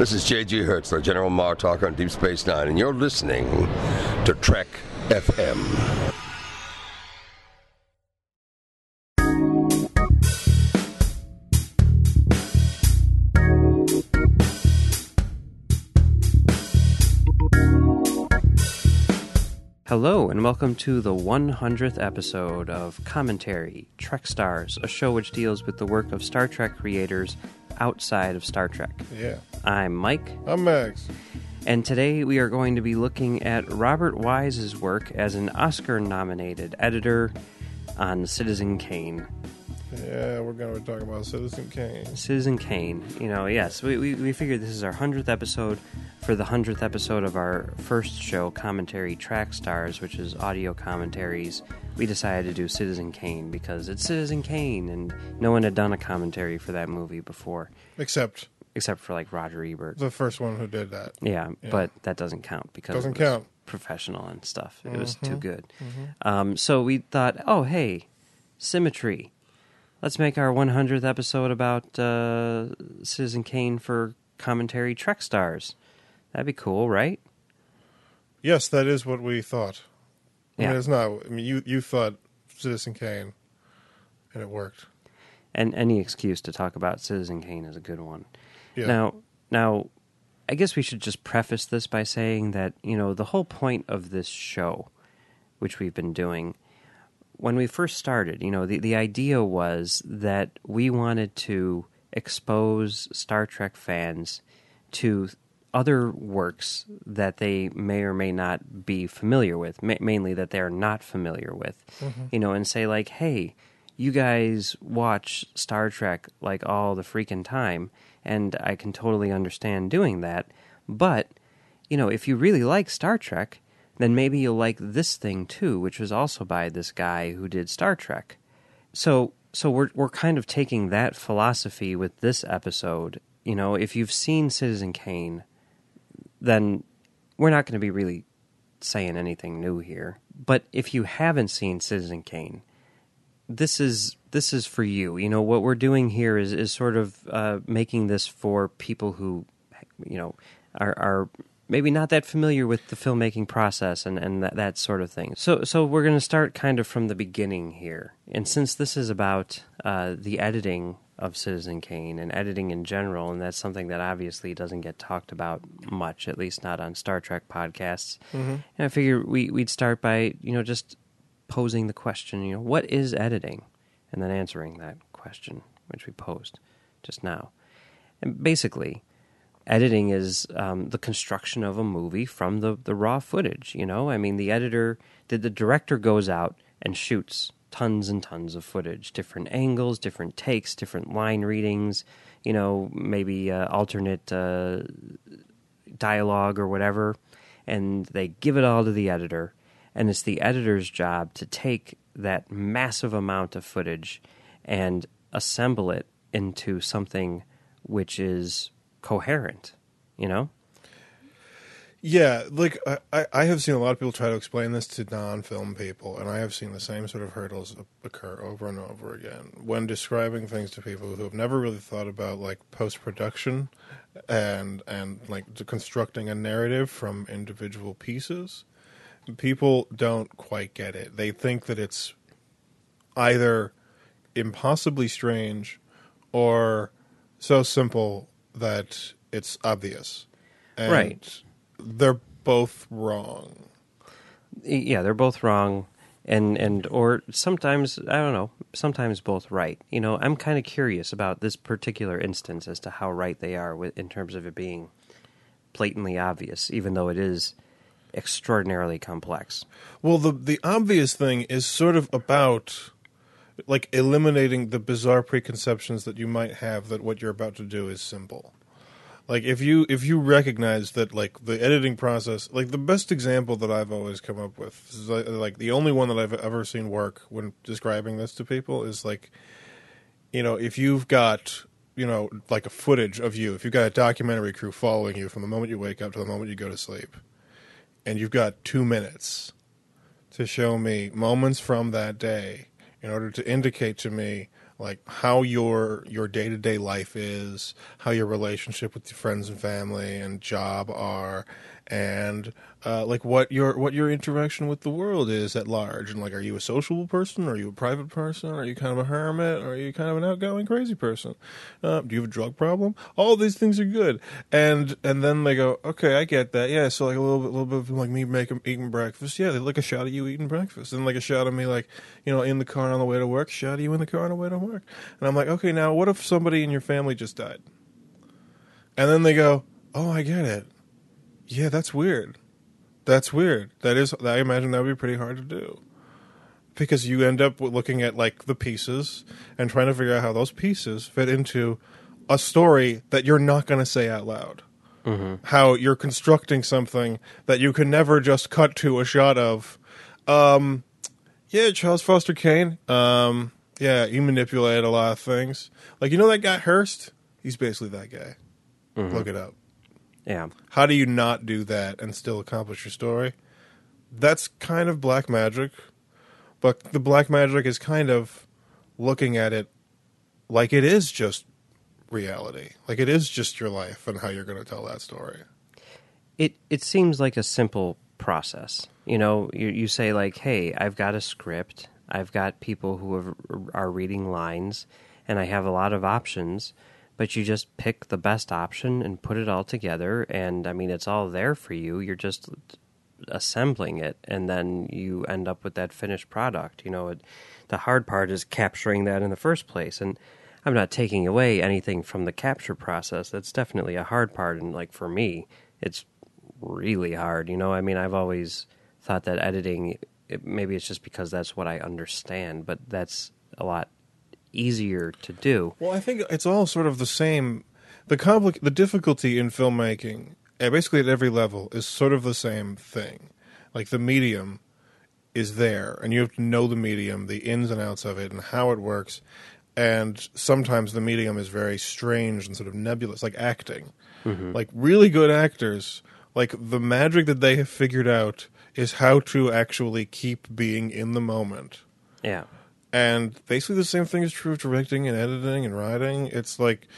This is J.G. Hertzler, General Martok on Deep Space Nine, and you're listening to Trek FM. Hello, and welcome to the 100th episode of Commentary Trek Stars, a show which deals with the work of Star Trek creators outside of Star Trek. Yeah. I'm Mike, I'm Max. and today we are going to be looking at Robert Wise's work as an Oscar nominated editor on Citizen Kane. Yeah, we're going to be talking about Citizen Kane. Citizen Kane, you know, yes, we, we, we figured this is our 100th episode for the 100th episode of our first show, Commentary Track Stars, which is audio commentaries. We decided to do Citizen Kane because it's Citizen Kane, and no one had done a commentary for that movie before, Except except for like Roger Ebert. the first one who did that. Yeah, Yeah. but that doesn't count because Doesn't it was count. professional and stuff. It was too Mhm. good. Um, so we thought, oh hey, symmetry. Let's make our 100th episode about uh, Citizen Kane for commentary Trek stars. That'd be cool, right? Yes, that is what we thought. I mean, it's not. I mean, you you thought Citizen Kane, and it worked. And any excuse to talk about Citizen Kane is a good one. Yeah. Now, now, I guess we should just preface this by saying that you know the whole point of this show, which we've been doing, when we first started, you know, the the idea was that we wanted to expose Star Trek fans to other works that they may or may not be familiar with, ma- mainly that they're not familiar with, mm-hmm. you know, and say like, hey, you guys watch Star Trek like all the freaking time, and I can totally understand doing that. But, you know, if you really like Star Trek, then maybe you'll like this thing too, which was also by this guy who did Star Trek. So, so we're we're kind of taking that philosophy with this episode. You know, if you've seen Citizen Kane, then we're not going to be really saying anything new here. But if you haven't seen Citizen Kane, this is this is for you. You know what we're doing here is is sort of uh, making this for people who, you know, are are maybe not that familiar with the filmmaking process and and that, that sort of thing. So so we're going to start kind of from the beginning here. And since this is about uh, the editing of Citizen Kane and editing in general, and that's something that obviously doesn't get talked about much, at least not on Star Trek podcasts. And I figure we we'd start by you know just posing the question, you know, what is editing? And then answering that question, which we posed just now. And basically, editing is um, the construction of a movie from the, the raw footage, you know? I mean, the editor, the, the director goes out and shoots tons and tons of footage, different angles, different takes, different line readings, you know, maybe uh, alternate uh, dialogue or whatever, and they give it all to the editor. And it's the editor's job to take that massive amount of footage and assemble it into something which is coherent, you know? Yeah, like I- I, have seen a lot of people try to explain this to non-film people, and I have seen the same sort of hurdles occur over and over again when describing things to people who have never really thought about like post-production and and like constructing a narrative from individual pieces. People don't quite get it. They think that it's either impossibly strange or so simple that it's obvious. And Right. They're both wrong. yeah, they're both wrong, and and or sometimes I don't know, sometimes both right. You know, I'm kind of curious about this particular instance as to how right they are with, in terms of it being blatantly obvious, even though it is extraordinarily complex. Well, the the obvious thing is sort of about like eliminating the bizarre preconceptions that you might have that what you're about to do is simple. Like if you if you recognize that like the editing process, like the best example that I've always come up with, is like, like the only one that I've ever seen work when describing this to people is like, you know, if you've got you know like a footage of you, if you've got a documentary crew following you from the moment you wake up to the moment you go to sleep, and you've got two minutes to show me moments from that day in order to indicate to me like how your your day to day life is, how your relationship with your friends and family and job are, and uh, like what your what your interaction with the world is at large. And like, are you a sociable person? Are you a private person? Are you kind of a hermit? Are you kind of an outgoing crazy person? Uh, do you have a drug problem? All these things are good. And and then they go, okay, I get that. Yeah, so like a little bit, little bit of like me making eating breakfast. Yeah, they like a shot of you eating breakfast, and like a shot of me like you know in the car on the way to work. Shot of you in the car on the way to work. And I'm like, okay, now what if somebody in your family just died? And then they go, oh, I get it. Yeah, that's weird. That's weird. That is, I imagine that would be pretty hard to do. Because you end up looking at like the pieces and trying to figure out how those pieces fit into a story that you're not going to say out loud. How you're constructing something that you can never just cut to a shot of. Um, yeah, Charles Foster Kane. Um, yeah, he manipulated a lot of things. Like you know that guy Hearst. He's basically that guy. Look it up. Yeah. How do you not do that and still accomplish your story? That's kind of black magic, but the black magic is kind of looking at it like it is just reality, like it is just your life and how you're going to tell that story. it it seems like a simple process. You know, you you say like, "Hey, I've got a script. I've got people who have, are reading lines, and I have a lot of options." But you just pick the best option and put it all together, and I mean, it's all there for you. You're just assembling it, and then you end up with that finished product. You know, it, the hard part is capturing that in the first place, and I'm not taking away anything from the capture process. That's definitely a hard part, and like for me, it's really hard. You know, I mean, I've always thought that editing, it, maybe it's just because that's what I understand, but that's a lot easier to do. Well, I think it's all sort of the same. The compli- the difficulty in filmmaking, uh, basically at every level, is sort of the same thing. Like the medium is there, and you have to know the medium, the ins and outs of it, and how it works. And sometimes the medium is very strange and sort of nebulous, like acting. Like really good actors, like the magic that they have figured out is how to actually keep being in the moment. Yeah. And basically the same thing is true of directing and editing and writing. It's like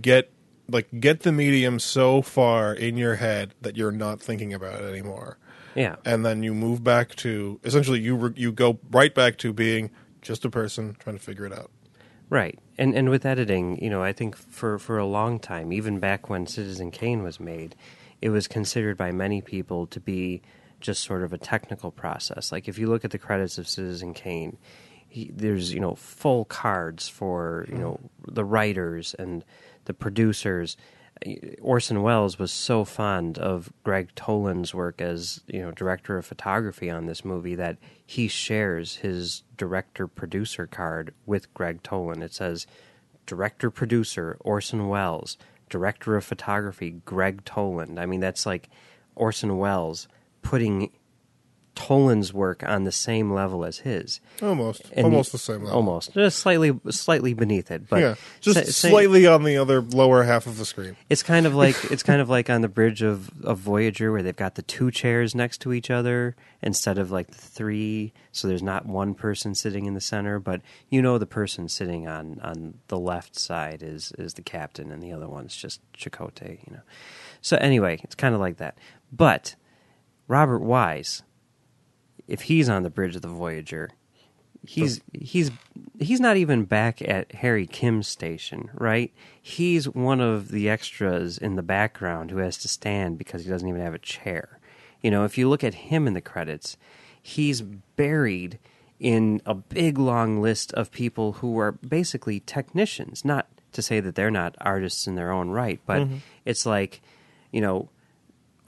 get like get the medium so far in your head that you're not thinking about it anymore. Yeah. And then you move back to essentially you re- you go right back to being just a person trying to figure it out. Right. And and with editing, you know, I think for for a long time, even back when Citizen Kane was made, it was considered by many people to be just sort of a technical process. Like if you look at the credits of Citizen Kane, he, there's, you know, full cards for, you know, mm. the writers and the producers. Orson Welles was so fond of Gregg Toland's work as you know director of photography on this movie that he shares his director producer card with Gregg Toland. It says director producer Orson Welles, director of photography Gregg Toland. I mean that's like Orson Welles putting Toland's work on the same level as his. Almost. And almost he- the same level. Almost, just slightly, slightly beneath it, but yeah. Just slightly on the other lower half of the screen. it's kind of like it's kind of like on the bridge of, of Voyager where they've got the two chairs next to each other instead of like the three, so there's not one person sitting in the center, but you know the person sitting on, on the left side is is the captain and the other one's just Chakotay, you know. So anyway, it's kind of like that. But Robert Wise, if he's on the bridge of the Voyager, he's he's he's not even back at Harry Kim's station, right? He's one of the extras in the background who has to stand because he doesn't even have a chair. You know, if you look at him in the credits, he's buried in a big long list of people who are basically technicians. Not to say that they're not artists in their own right, but mm-hmm. it's like, you know,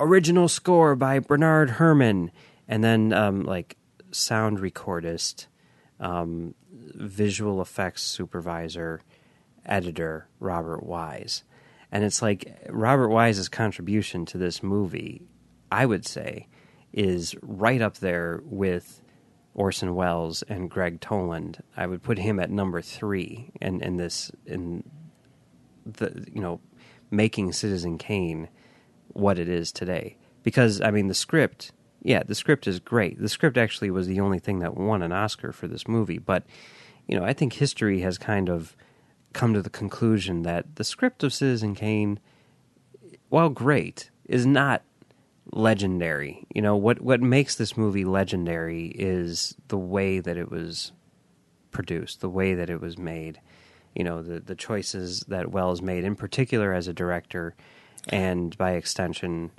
original score by Bernard Herrmann, and then um, like sound recordist, um, visual effects supervisor, editor Robert Wise, and it's like Robert Wise's contribution to this movie, I would say, is right up there with Orson Welles and Gregg Toland. I would put him at number three in, in this in the you know making Citizen Kane what it is today. Because I mean the script, yeah, the script is great. The script actually was the only thing that won an Oscar for this movie, but you know, I think history has kind of come to the conclusion that the script of Citizen Kane, while great, is not legendary. You know, what what makes this movie legendary is the way that it was produced, the way that it was made. You know, the the choices that Welles made, in particular as a director, and by extension,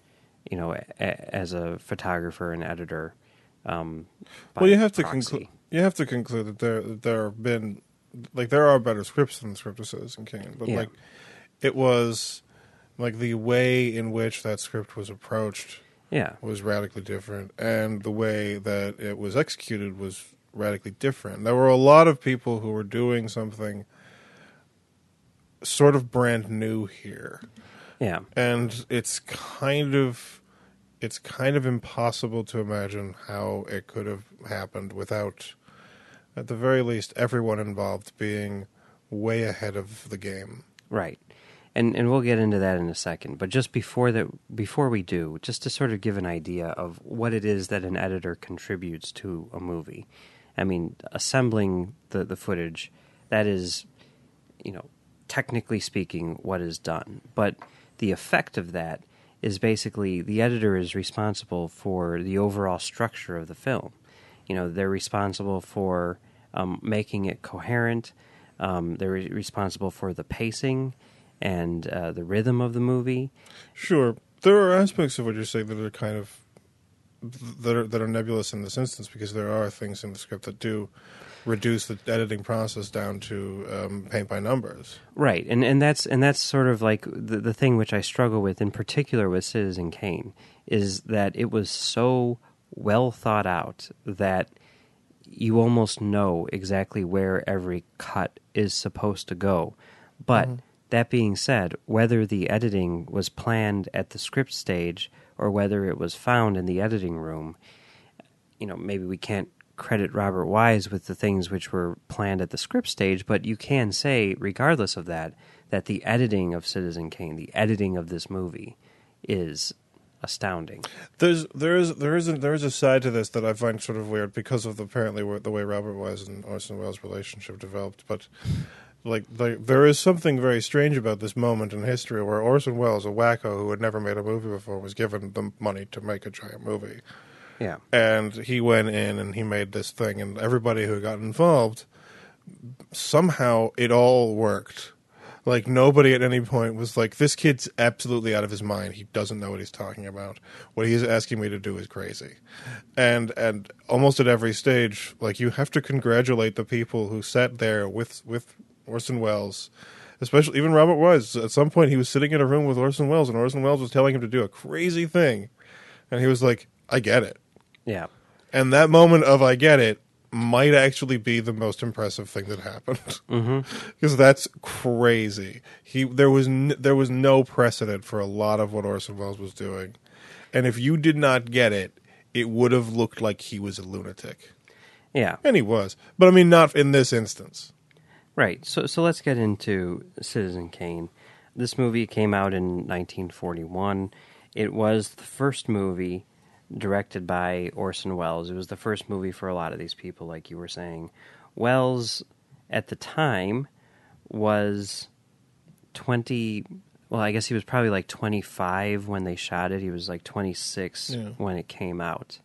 you know, a, as a photographer and editor. Um, Well, you have to conclude. You have to conclude that there that there have been like there are better scripts than the script of Citizen Kane, but Yeah. like it was like the way in which that script was approached Yeah, was radically different, and the way that it was executed was radically different. There were a lot of people who were doing something sort of brand new here, yeah, and it's kind of it's kind of impossible to imagine how it could have happened without at the very least everyone involved being way ahead of the game. right. And and we'll get into that in a second. But just before that, before we do, just to sort of give an idea of what it is that an editor contributes to a movie. I mean, assembling the the footage, that is, you know, technically speaking, what is done. But the effect of that is basically the editor is responsible for the overall structure of the film. You know, they're responsible for um, making it coherent. Um, they're re- responsible for the pacing and uh, the rhythm of the movie. Sure, there are aspects of what you're saying that are kind of that are that are nebulous in this instance because there are things in the script that do reduce the editing process down to um, paint by numbers. Right, and and that's and that's sort of like the the thing which I struggle with in particular with Citizen Kane is that it was so well thought out that you almost know exactly where every cut is supposed to go. But that being said, whether the editing was planned at the script stage or whether it was found in the editing room, you know, maybe we can't credit Robert Wise with the things which were planned at the script stage, but you can say, regardless of that, that the editing of Citizen Kane, the editing of this movie, is astounding. There's there is there is a, there is a side to this that I find sort of weird because of the, apparently the way Robert Wise and Orson Welles' relationship developed, but. Like, like there is something very strange about this moment in history where Orson Welles, a wacko who had never made a movie before, was given the money to make a giant movie. Yeah. and he went in and he made this thing and everybody who got involved somehow it all worked. Like nobody at any point was like this kid's absolutely out of his mind. He doesn't know what he's talking about. What he's asking me to do is crazy. And and almost at every stage like you have to congratulate the people who sat there with with Orson Welles especially even Robert Wise. At some point he was sitting in a room with Orson Welles and Orson Welles was telling him to do a crazy thing. And he was like I get it Yeah. and that moment of I get it might actually be the most impressive thing that happened mm-hmm. because that's crazy. He there was n- there was no precedent for a lot of what Orson Welles was doing, and if you did not get it, it would have looked like he was a lunatic, Yeah. and he was. But I mean, not in this instance. Right. So so let's get into Citizen Kane. This movie came out in 1941. It was the first movie directed by Orson Welles. It was the first movie for a lot of these people like you were saying. Welles at the time was 20 well, I guess he was probably like 25 when they shot it. He was like 26 Yeah. when it came out.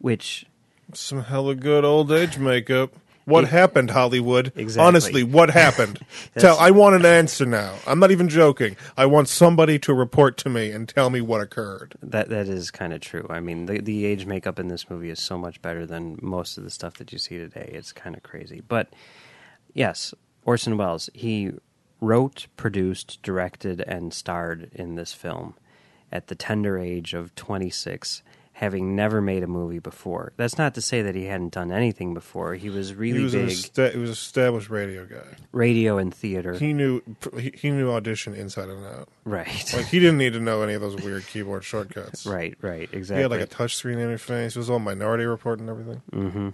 Which Some hella good old age makeup. What It- happened, Hollywood? Exactly. Honestly, what happened? Tell. I want an answer now. I'm not even joking. I want somebody to report to me and tell me what occurred. That that is kind of true. I mean, the the age makeup in this movie is so much better than most of the stuff that you see today. It's kind of crazy. But yes, Orson Welles, he wrote, produced, directed and starred in this film at the tender age of 26, having never made a movie before. That's not to say that he hadn't done anything before. He was really he was big esta- he was an established radio guy. radio and theater. He knew he, knew audition inside and out. right. Like he didn't need to know any of those weird keyboard shortcuts. right, right, exactly. He had like a touchscreen interface. It was all Minority Report and everything. hmm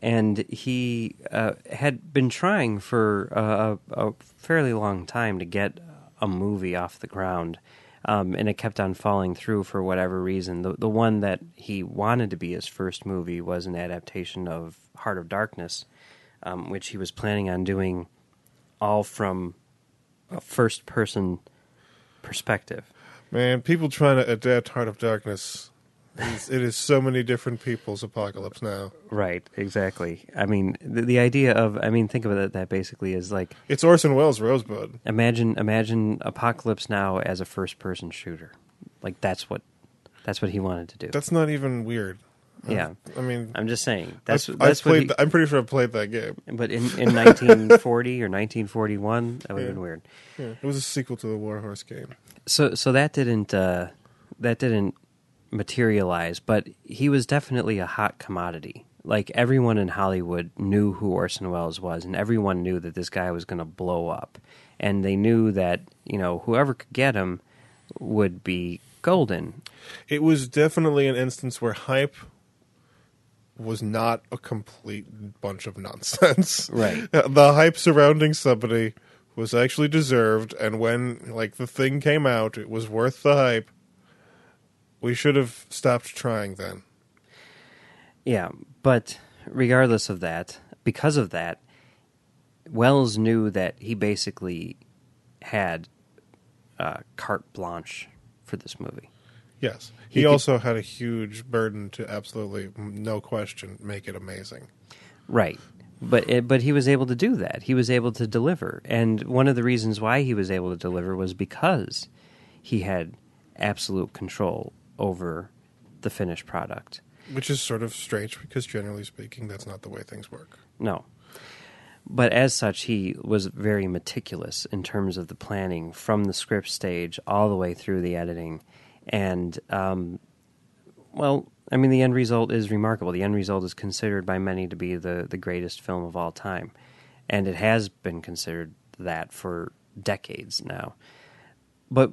And he uh, had been trying for uh, a, a fairly long time to get a movie off the ground, um, and it kept on falling through for whatever reason. The the one that he wanted to be his first movie was an adaptation of Heart of Darkness um, which he was planning on doing all from a first person perspective. Man, people trying to adapt Heart of Darkness. It is, it is so many different people's apocalypse now. Right, exactly. I mean, the, the idea of, I mean, think of it that basically is like It's Orson Welles' Rosebud. imagine imagine Apocalypse Now as a first person shooter. Like that's what that's what he wanted to do. That's not even weird. yeah. I mean, I'm just saying. That's I've, I've what played. he, I'm pretty sure I played that game. But in, in 1940 or 1941, that would have Yeah. been weird. Yeah, it was a sequel to the Warhorse game. So so that didn't uh, that didn't materialize, but he was definitely a hot commodity. Like everyone in Hollywood knew who Orson Welles was, and everyone knew that this guy was going to blow up, and they knew that you know whoever could get him would be golden. It was definitely an instance where hype was not a complete bunch of nonsense. Right. The hype surrounding somebody was actually deserved, and when like the thing came out, it was worth the hype. We should have stopped trying then. Yeah, but regardless of that, because of that, Welles knew that he basically had uh, carte blanche for this movie. Yes. He, He could- also had a huge burden to absolutely, no question, make it amazing. Right. But it, but he was able to do that. He was able to deliver, and one of the reasons why he was able to deliver was because he had absolute control over the finished product. Which is sort of strange because, generally speaking, that's not the way things work. No. But as such, he was very meticulous in terms of the planning from the script stage all the way through the editing. And, um, well, I mean, the end result is remarkable. The end result is considered by many to be the, the greatest film of all time. And it has been considered that for decades now. But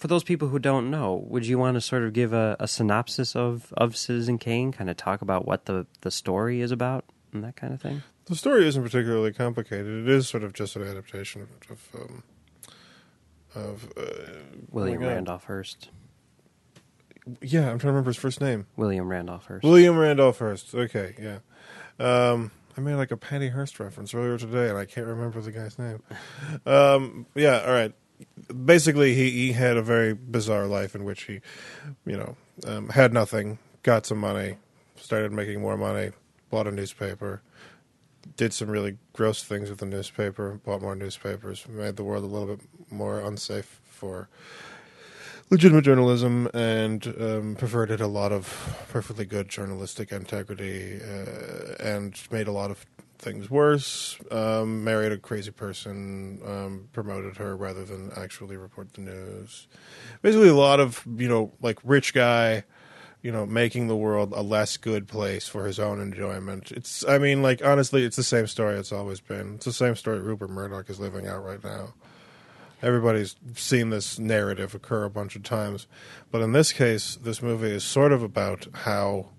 for those people who don't know, would you want to sort of give a, a synopsis of, of Citizen Kane, kind of talk about what the, the story is about and that kind of thing? The story isn't particularly complicated. It is sort of just an adaptation of, of, um, of uh, William. Randolph Hearst. Yeah, I'm trying to remember his first name. William Randolph Hearst. William Randolph Hearst. Okay, yeah. Um, I made like a Patty Hearst reference earlier today, and I can't remember the guy's name. Um, yeah, all right. Basically, he, he had a very bizarre life in which he, you know, um, had nothing, got some money, started making more money, bought a newspaper, did some really gross things with the newspaper, bought more newspapers, made the world a little bit more unsafe for legitimate journalism and um, perverted a lot of perfectly good journalistic integrity uh, and made a lot of things worse. Um, married a crazy person, um, promoted her rather than actually report the news. Basically, a lot of you know, like rich guy. You know, making the world a less good place for his own enjoyment. It's, I mean, like, honestly, it's the same story it's always been. It's the same story Rupert Murdoch is living out right now. Everybody's seen this narrative occur a bunch of times. But in this case, this movie is sort of about how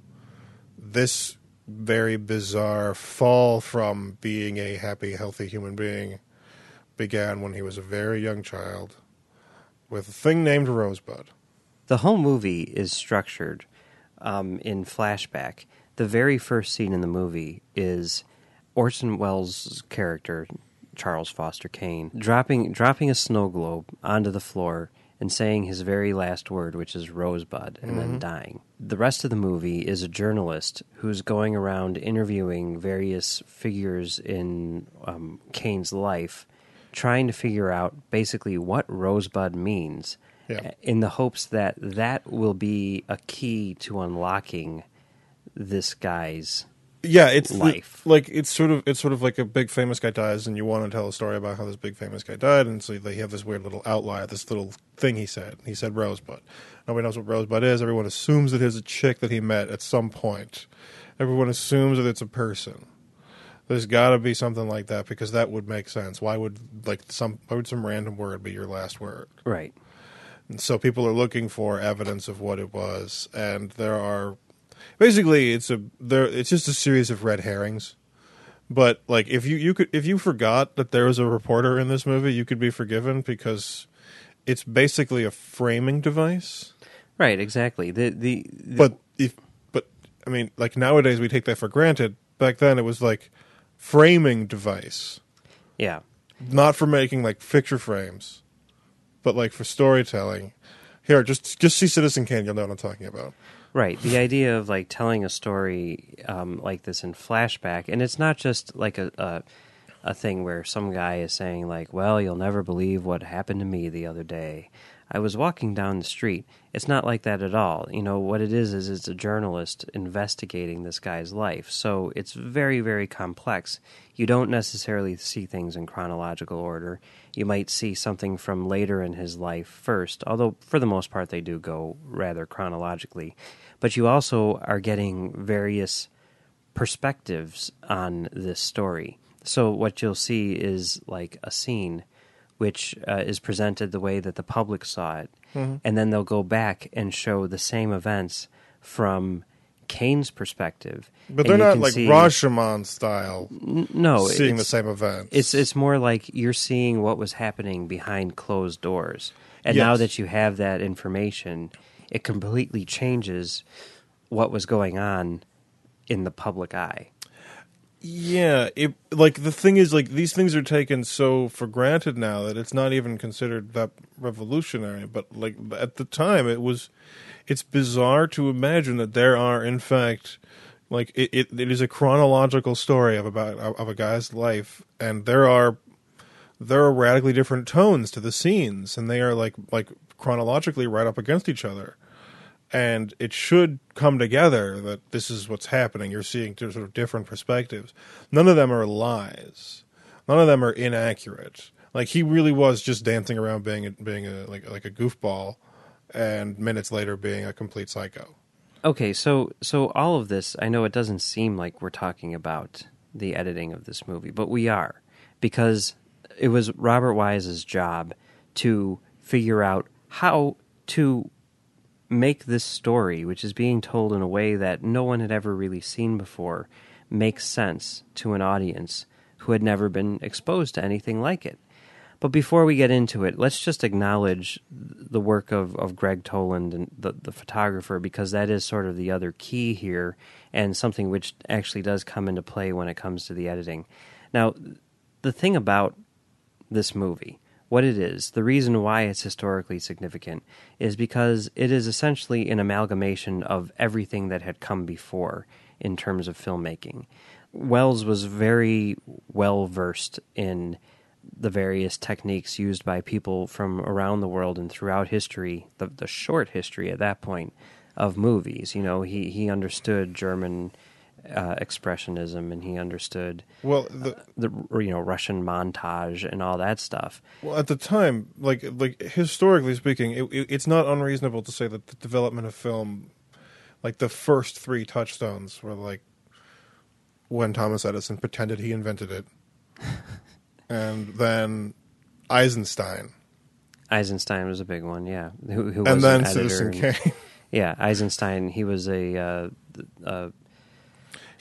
this very bizarre fall from being a happy, healthy human being began when he was a very young child with a thing named Rosebud. The whole movie is structured um, in flashback. The very first scene in the movie is Orson Welles' character, Charles Foster Kane, dropping dropping a snow globe onto the floor and saying his very last word, which is Rosebud, and then dying. The rest of the movie is a journalist who's going around interviewing various figures in um, Kane's life, trying to figure out basically what Rosebud means Yeah. in the hopes that that will be a key to unlocking this guy's yeah, it's the- life. like it's sort of it's sort of like a big famous guy dies, and you want to tell a story about how this big famous guy died, and so they have this weird little outlier, this little thing he said. He said Rosebud. Nobody knows what Rosebud is. Everyone assumes that it's a chick that he met at some point. Everyone assumes that it's a person. There's got to be something like that because that would make sense. Why would like some why would some random word be your last word? right. And so people are looking for evidence of what it was, and there are basically it's a there it's just a series of red herrings. But like if you you could if you forgot that there was a reporter in this movie, you could be forgiven because it's basically a framing device. Right, exactly. The the, the But if but I mean like nowadays we take that for granted. Back then it was like framing device, Yeah. not for making like picture frames, but like for storytelling. Here, just just see Citizen Kane, you'll know what I'm talking about. Right. The idea of like telling a story um, like this in flashback, and it's not just like a, a a thing where some guy is saying like, "Well, you'll never believe what happened to me the other day. I was walking down the street." It's not like that at all. You know what it is is it's a journalist investigating this guy's life, so it's very very complex. You don't necessarily see things in chronological order. You might see something from later in his life first, although for the most part they do go rather chronologically. But you also are getting various perspectives on this story. So what you'll see is like a scene which uh, is presented the way that the public saw it, and then they'll go back and show the same events from Kane's perspective. But they're not like see- Rashomon style, N- No, seeing the same events. it's it's more like you're seeing what was happening behind closed doors. And now that you have that information, it completely changes what was going on in the public eye. Yeah, it like the thing is like these things are taken so for granted now that it's not even considered that revolutionary. But like at the time, it was. It's bizarre to imagine that there are, in fact, like it, it, it is a chronological story of about of a guy's life, and there are there are radically different tones to the scenes, and they are like like chronologically right up against each other and it should come together that this is what's happening. You're seeing sort of different perspectives. None of them are lies. None of them are inaccurate. Like he really was just dancing around being a, being a like like a goofball, and minutes later being a complete psycho. Okay, so so all of this, I know it doesn't seem like we're talking about the editing of this movie, but we are because it was Robert Wise's job to figure out how to make this story, which is being told in a way that no one had ever really seen before, make sense to an audience who had never been exposed to anything like it. But before we get into it, let's just acknowledge the work of, of Gregg Toland and the, the photographer because that is sort of the other key here and something which actually does come into play when it comes to the editing. Now, the thing about this movie, what it is, the reason why it's historically significant is because it is essentially an amalgamation of everything that had come before in terms of filmmaking. Welles was very well versed in the various techniques used by people from around the world and throughout history, the, the short history at that point of movies. You know, he, he understood German uh, expressionism and he understood Well, the, the you know Russian montage and all that stuff. well at the time, like like historically speaking, it, it, it's not unreasonable to say that the development of film, like the first three touchstones, were like when Thomas Edison pretended he invented it, and then Eisenstein, Eisenstein was a big one, yeah. Who, who was and then an Citizen Kane. Yeah, Eisenstein. He was a uh, uh,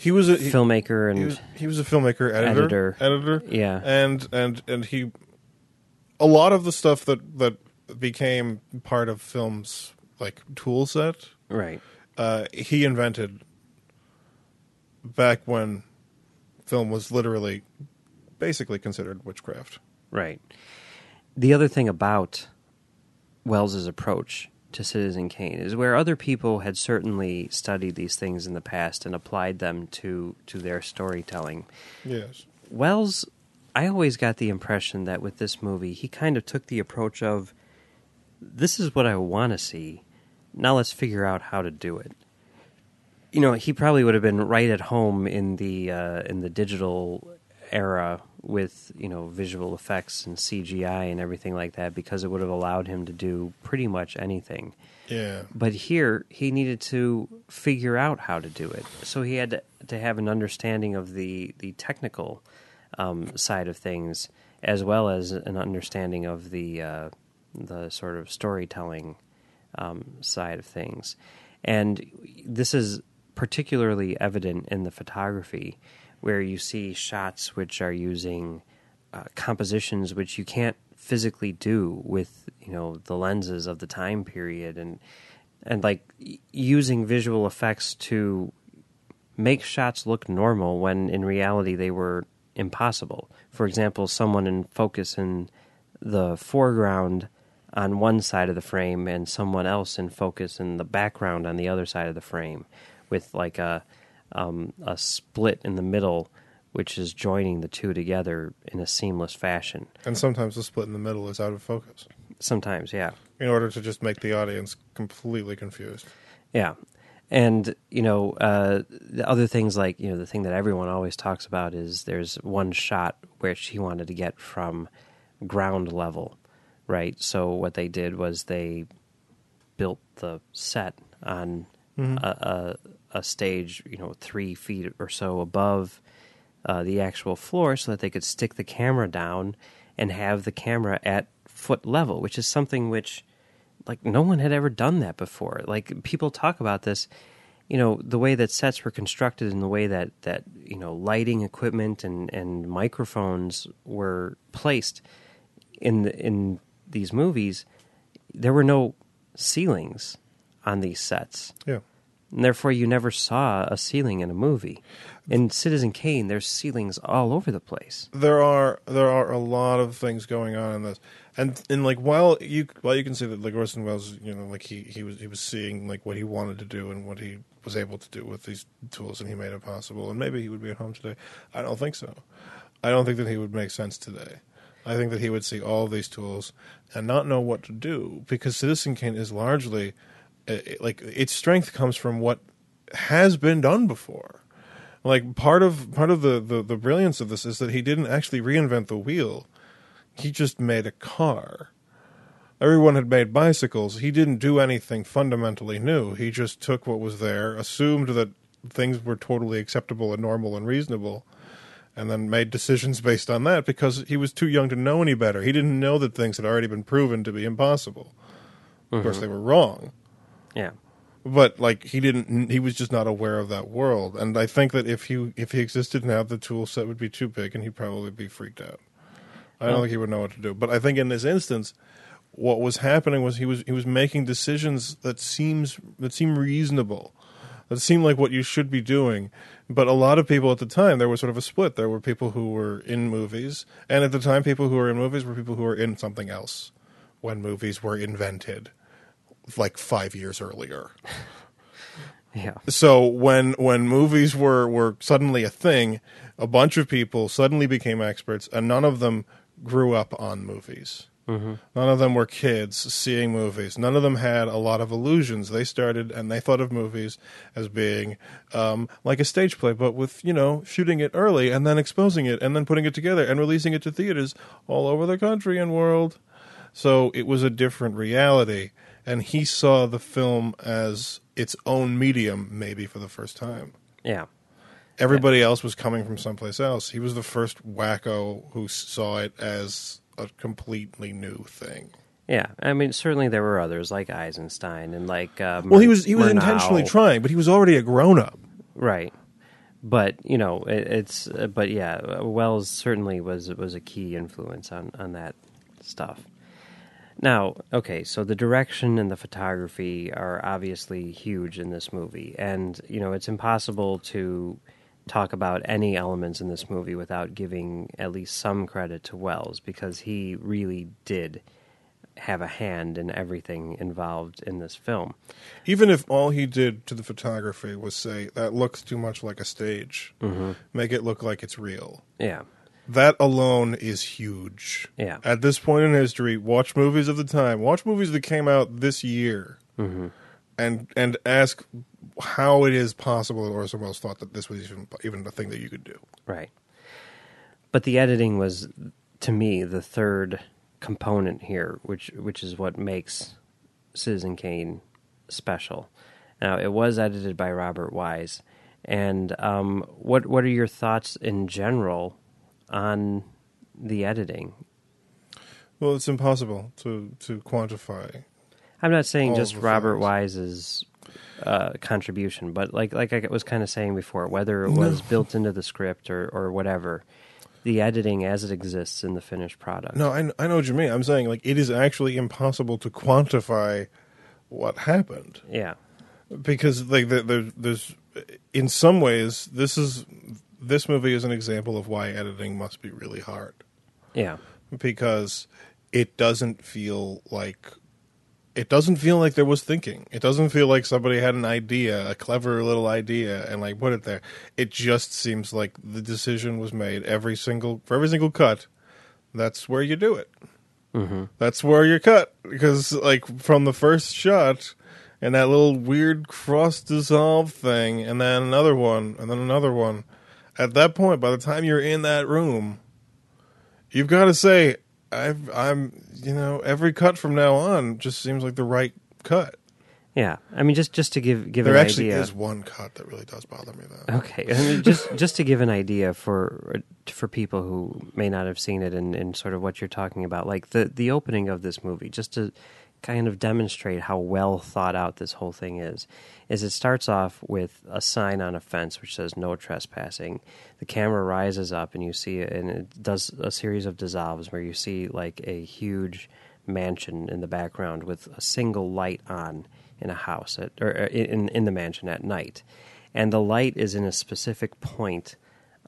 He was a he, filmmaker and he was, he was a filmmaker, editor, Editor. editor, Yeah. and and and he, a lot of the stuff that that became part of film's like tool set, right. uh, he invented back when film was literally basically considered witchcraft. Right. The other thing about Welles's approach to Citizen Kane is where other people had certainly studied these things in the past and applied them to to their storytelling. Yes. Welles, I always got the impression that with this movie, he kind of took the approach of this is what I want to see. Now let's figure out how to do it. You know, he probably would have been right at home in the uh, in the digital era with you know visual effects and CGI and everything like that because it would have allowed him to do pretty much anything. Yeah. But here, he needed to figure out how to do it. So he had to, to have an understanding of the, the technical um, side of things, as well as an understanding of the, uh, the sort of storytelling um, side of things. And this is particularly evident in the photography, where you see shots which are using uh, compositions which you can't physically do with you know the lenses of the time period and and like using visual effects to make shots look normal when in reality they were impossible. For example, someone in focus in the foreground on one side of the frame and someone else in focus in the background on the other side of the frame, with like a um, a split in the middle, which is joining the two together in a seamless fashion. And sometimes the split in the middle is out of focus Sometimes, yeah. in order to just make the audience completely confused. Yeah. And, you know, uh, the other things like, you know, the thing that everyone always talks about is there's one shot which he wanted to get from ground level, right? So what they did was they built the set on a, a, a stage, you know, three feet or so above uh, the actual floor so that they could stick the camera down and have the camera at foot level, which is something which like no one had ever done that before. Like people talk about this, you know, the way that sets were constructed and the way that that you know lighting equipment and and microphones were placed in the, in these movies. There were no ceilings on these sets. Yeah. And therefore, you never saw a ceiling in a movie. In Citizen Kane, there's ceilings all over the place. there are there are a lot of things going on in this, and and like while you while you can see that like Orson Welles, you know, like he he was he was seeing like what he wanted to do and what he was able to do with these tools, and he made it possible. And maybe he would be at home today. I don't think so. I don't think that he would make sense today. I think that he would see all these tools and not know what to do because Citizen Kane is largely Uh, like its strength comes from what has been done before. Like part of part of the, the, the brilliance of this is that he didn't actually reinvent the wheel. He just made a car. Everyone had made bicycles. He didn't do anything fundamentally new. He just took what was there, assumed that things were totally acceptable and normal and reasonable, and then made decisions based on that because he was too young to know any better. He didn't know that things had already been proven to be impossible. Of course, mm-hmm. they were wrong Yeah. but like he didn't he was just not aware of that world. And i think that if he if he existed now the tool set would be too big and he'd probably be freaked out. I don't think he would know what to do. But i think in this instance what was happening was he was he was making decisions that seems that seem reasonable that seemed like what you should be doing. But a lot of people at the time there was sort of a split. There were people who were in movies. And at the time people who were in movies were people who were in something else when movies were invented like 5 years earlier Yeah. so when when movies were were suddenly a thing, a bunch of people suddenly became experts, and none of them grew up on movies. None of them were kids seeing movies. None of them had a lot of illusions. They started and they thought of movies as being um, like a stage play, but with you know shooting it early and then exposing it and then putting it together and releasing it to theaters all over the country and world. So it was a different reality, and he saw the film as its own medium, maybe for the first time. Yeah. Everybody else was coming from someplace else. He was the first wacko who saw it as a completely new thing. Yeah. I mean, certainly there were others like Eisenstein and like. Uh, Well, he was he was Murnau. intentionally trying, but he was already a grown up. Right. But you know, it, it's uh, but yeah, Welles certainly was was a key influence on on that stuff. Now, okay, so the direction and the photography are obviously huge in this movie, and you know it's impossible to talk about any elements in this movie without giving at least some credit to Welles because he really did have a hand in everything involved in this film. Even if all he did to the photography was say that looks too much like a stage, mm-hmm. make it look like it's real. Yeah, That alone is huge. Yeah. At this point in history, watch movies of the time. Watch movies that came out this year, and and ask how it is possible that Orson Welles thought that this was even even a thing that you could do. Right. But the editing was, to me, the third component here, which which is what makes Citizen Kane special. Now, it was edited by Robert Wise, and um, what what are your thoughts in general on the editing? Well, it's impossible to to quantify. I'm not saying just Robert things. Wise's uh, contribution, but like like I was kind of saying before, whether it was built into the script or or whatever, the editing as it exists in the finished product. No, I I know what you mean. I'm saying like it is actually impossible to quantify what happened. Yeah. because like there, there's in some ways this is this movie is an example of why editing must be really hard Yeah. because it doesn't feel like it doesn't feel like there was thinking. It doesn't feel like somebody had an idea, a clever little idea, and like put it there. It just seems like the decision was made every single for every single cut. That's where you do it. hmm That's where you cut because like from the first shot and that little weird cross dissolve thing, and then another one, and then another one. At that point, by the time you're in that room, you've got to say, I've, "I'm," you know, every cut from now on just seems like the right cut. Yeah. I mean, just just to give give an idea. There an actually idea. is one cut that really does bother me, though. Okay, I mean, just just to give an idea for for people who may not have seen it and, and sort of what you're talking about, like the the opening of this movie, just to kind of demonstrate how well thought out this whole thing is, is it starts off with a sign on a fence which says no trespassing. The camera rises up and you see it, and it does a series of dissolves where you see like a huge mansion in the background with a single light on in a house at, or uh, in in the mansion at night, and the light is in a specific point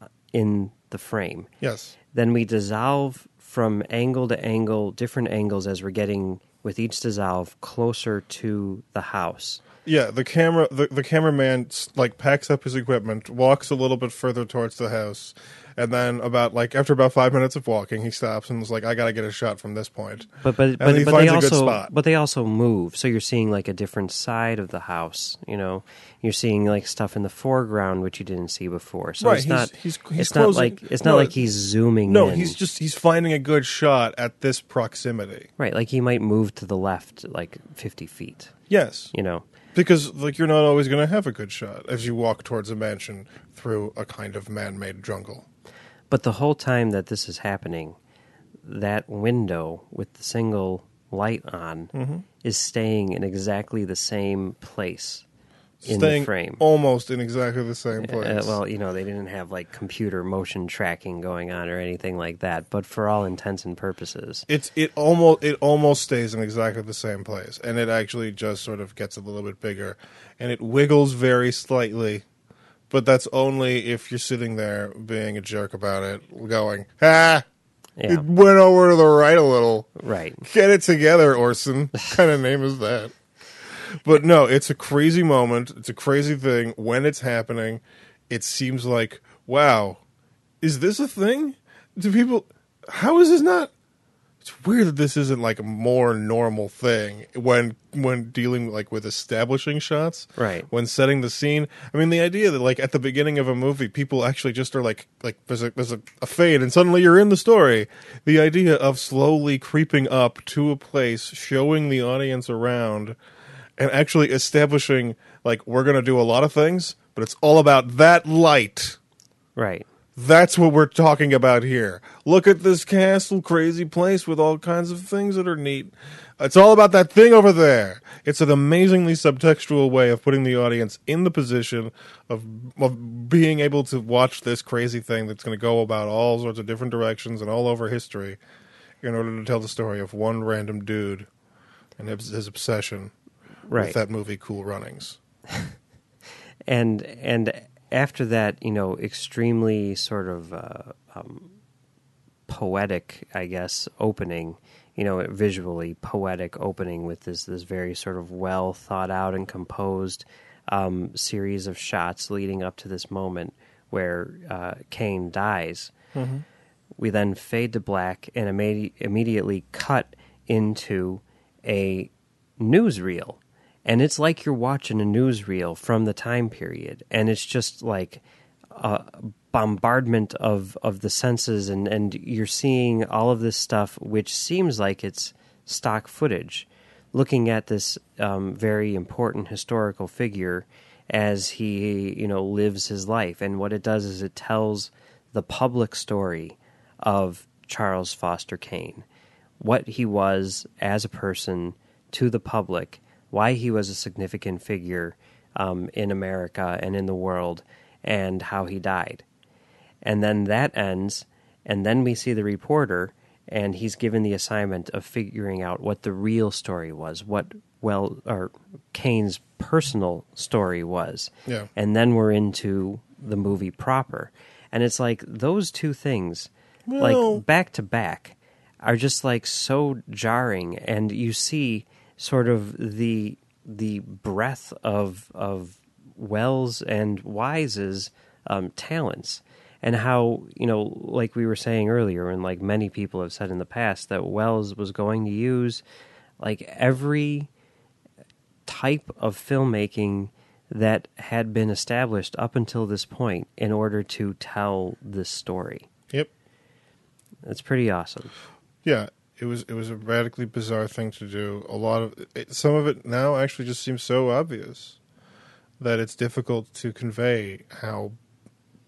uh, in the frame. Yes. Then we dissolve from angle to angle, different angles as we're getting with each dissolve closer to the house. Yeah, the camera, the, the cameraman like packs up his equipment, walks a little bit further towards the house, and then about like after about five minutes of walking, he stops and is like, "I got to get a shot from this point." But but And but, but they also spot. but they also move, so you're seeing like a different side of the house. You know, you're seeing like stuff in the foreground which you didn't see before. So Right, it's he's- not he's- he's it's not like it's not no, like he's zooming. No, in. he's just he's finding a good shot at this proximity. right. Like he might move to the left like 50 feet. Yes, You know. because like you're not always going to have a good shot as you walk towards a mansion through a kind of man-made jungle. But the whole time that this is happening, that window with the single light on Mm-hmm. is staying in exactly the same place in Staying the frame. almost in exactly the same place. Uh, well, you know, they didn't have like computer motion tracking going on or anything like that, but for all intents and purposes. it's it almost it almost stays in exactly the same place, and it actually just sort of gets a little bit bigger, and it wiggles very slightly, but that's only if you're sitting there being a jerk about it, going ah. Yeah. It went over to the right a little. Right. Get it together, Orson. What kind of name is that? But no, it's a crazy moment. It's a crazy thing. When it's happening, it seems like, wow, is this a thing? Do people, how is this not? It's weird that this isn't like a more normal thing when when dealing like with establishing shots, Right. When setting the scene. I mean, the idea that like at the beginning of a movie, people actually just are like like there's a there's a, a fade and suddenly you're in the story. The idea of slowly creeping up to a place, showing the audience around, and actually establishing like we're gonna do a lot of things, but it's all about that light. Right. That's what we're talking about here. Look at this castle, crazy place with all kinds of things that are neat. It's all about that thing over there. It's an amazingly subtextual way of putting the audience in the position of of being able to watch this crazy thing that's going to go about all sorts of different directions and all over history in order to tell the story of one random dude and his, his obsession Right. with that movie Cool Runnings. and and after that, you know, extremely sort of uh, um, poetic, I guess, opening. You know, visually poetic opening with this this very sort of well thought out and composed um, series of shots leading up to this moment where uh, Kane dies. We then fade to black and imme- immediately cut into a newsreel. And it's like you're watching a newsreel from the time period. And it's just like a bombardment of, of the senses. And, and you're seeing all of this stuff, which seems like it's stock footage. Looking at this um, very important historical figure as he, you know, lives his life. And what it does is it tells the public story of Charles Foster Kane, what he was as a person to the public, why he was a significant figure um, in America and in the world, and how he died. And then that ends, and then we see the reporter, and he's given the assignment of figuring out what the real story was, what well, or Kane's personal story was. Yeah. And then we're into the movie proper. and it's like those two things, Well- like back to back, are just like so jarring, and you see sort of the the breadth of of Welles and Wise's um, talents, and how you know, like we were saying earlier, and like many people have said in the past, that Welles was going to use like every type of filmmaking that had been established up until this point in order to tell this story. Yep. that's pretty awesome. Yeah, it was it was a radically bizarre thing to do. A lot of it, some of it now actually just seems so obvious that it's difficult to convey how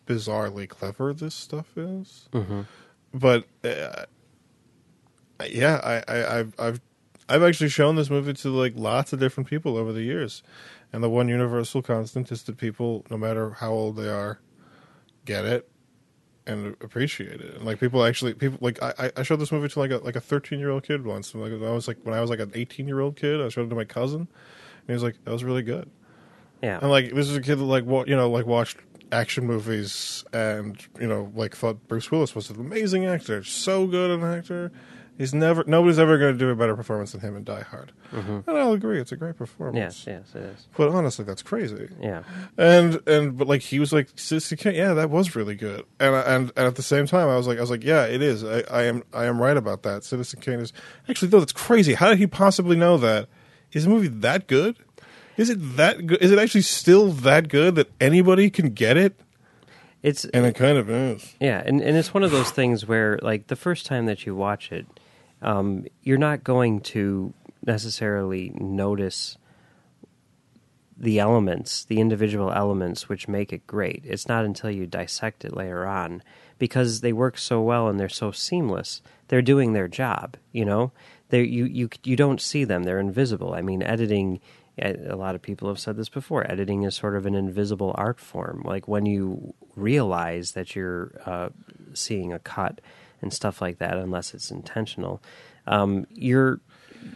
bizarrely clever this stuff is. Mm-hmm. But uh, yeah, I, I I've I've I've actually shown this movie to like lots of different people over the years, and the one universal constant is that people, no matter how old they are, get it and appreciate it. And like people actually, people like I, I showed this movie to like a like a thirteen year old kid once. Like I was like when I was like an eighteen year old kid, I showed it to my cousin, and he was like, "That was really good." Yeah. And like this is a kid that like what you know like watched action movies and you know like thought Bruce Willis was an amazing actor, so good an actor. He's never nobody's ever going to do a better performance than him in Die Hard. Mm-hmm. And I'll agree, it's a great performance. yes, yes, it is. But honestly, that's crazy. Yeah. And and but like he was like Citizen Kane, yeah, that was really good. And and and at the same time, I was like I was like, yeah, it is. I, I am I am right about that. Citizen Kane is actually though that's crazy. How did he possibly know that? Is the movie that good? Is it that good? Is it actually still that good that anybody can get it? It's And it kind of is. Yeah, and, and it's one of those things where, like, the first time that you watch it, um, you're not going to necessarily notice the elements, the individual elements which make it great. It's not until you dissect it later on because they work so well and they're so seamless. They're doing their job, you know. They you you you don't see them; they're invisible. I mean, editing. A lot of people have said this before. Editing is sort of an invisible art form. Like when you realize that you're uh, seeing a cut and stuff like that, unless it's intentional, um, you're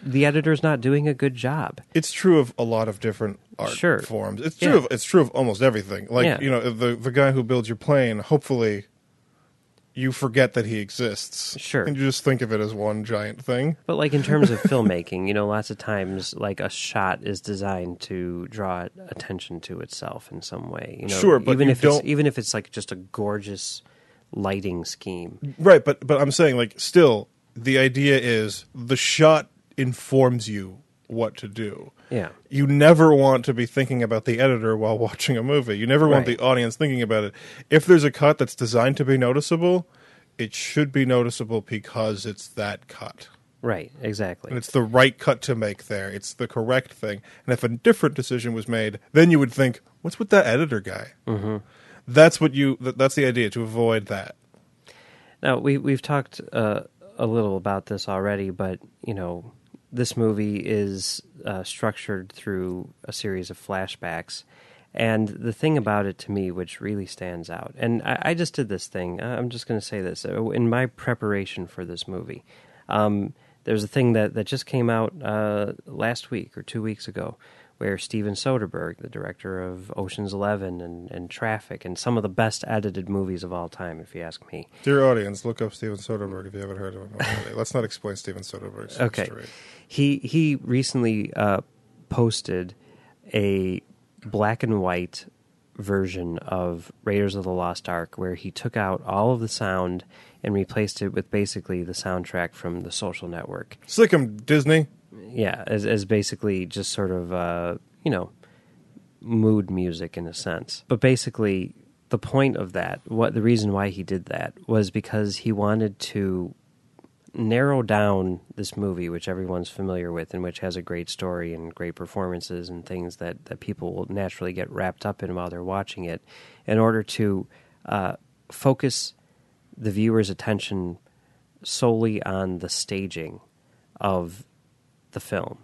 the editor's not doing a good job. It's true of a lot of different art Sure. forms. It's true Yeah. of it's true of almost everything. Like Yeah. you know, the the guy who builds your plane, hopefully you forget that he exists. Sure. And you just think of it as one giant thing. But like in terms of filmmaking, you know, lots of times like a shot is designed to draw attention to itself in some way. You know, Sure, but even if it's don't- even if it's like just a gorgeous lighting scheme. Right, but but I'm saying like still the idea is the shot informs you what to do. Yeah. You never want to be thinking about the editor while watching a movie. You never want Right. the audience thinking about it. If there's a cut that's designed to be noticeable, it should be noticeable because it's that cut. Right, exactly. And it's the right cut to make there. It's the correct thing. And if a different decision was made, then you would think, what's with that editor guy? Mm-hmm. That's what you. That's the idea to avoid that. Now we we've talked uh, a little about this already, but you know, this movie is uh, structured through a series of flashbacks, and the thing about it to me, which really stands out, and I, I just did this thing. I'm just going to say this Uh, in my preparation for this movie. Um, there's a thing that, that just came out uh, last week or two weeks ago where Steven Soderbergh, the director of Ocean's Eleven and, and Traffic, and some of the best edited movies of all time, if you ask me, Dear audience, look up Steven Soderbergh if you haven't heard of him already. Let's not explain Steven Soderbergh's Okay. story. He he recently uh, posted a black and white version of Raiders of the Lost Ark where he took out all of the sound and replaced it with basically the soundtrack from The Social Network. Sick him, Disney. Yeah, as as basically just sort of uh, you know mood music in a sense. But basically the point of that, what the reason why he did that was because he wanted to narrow down this movie, which everyone's familiar with, and which has a great story and great performances and things that, that people will naturally get wrapped up in while they're watching it, in order to uh, focus the viewer's attention solely on the staging of the film,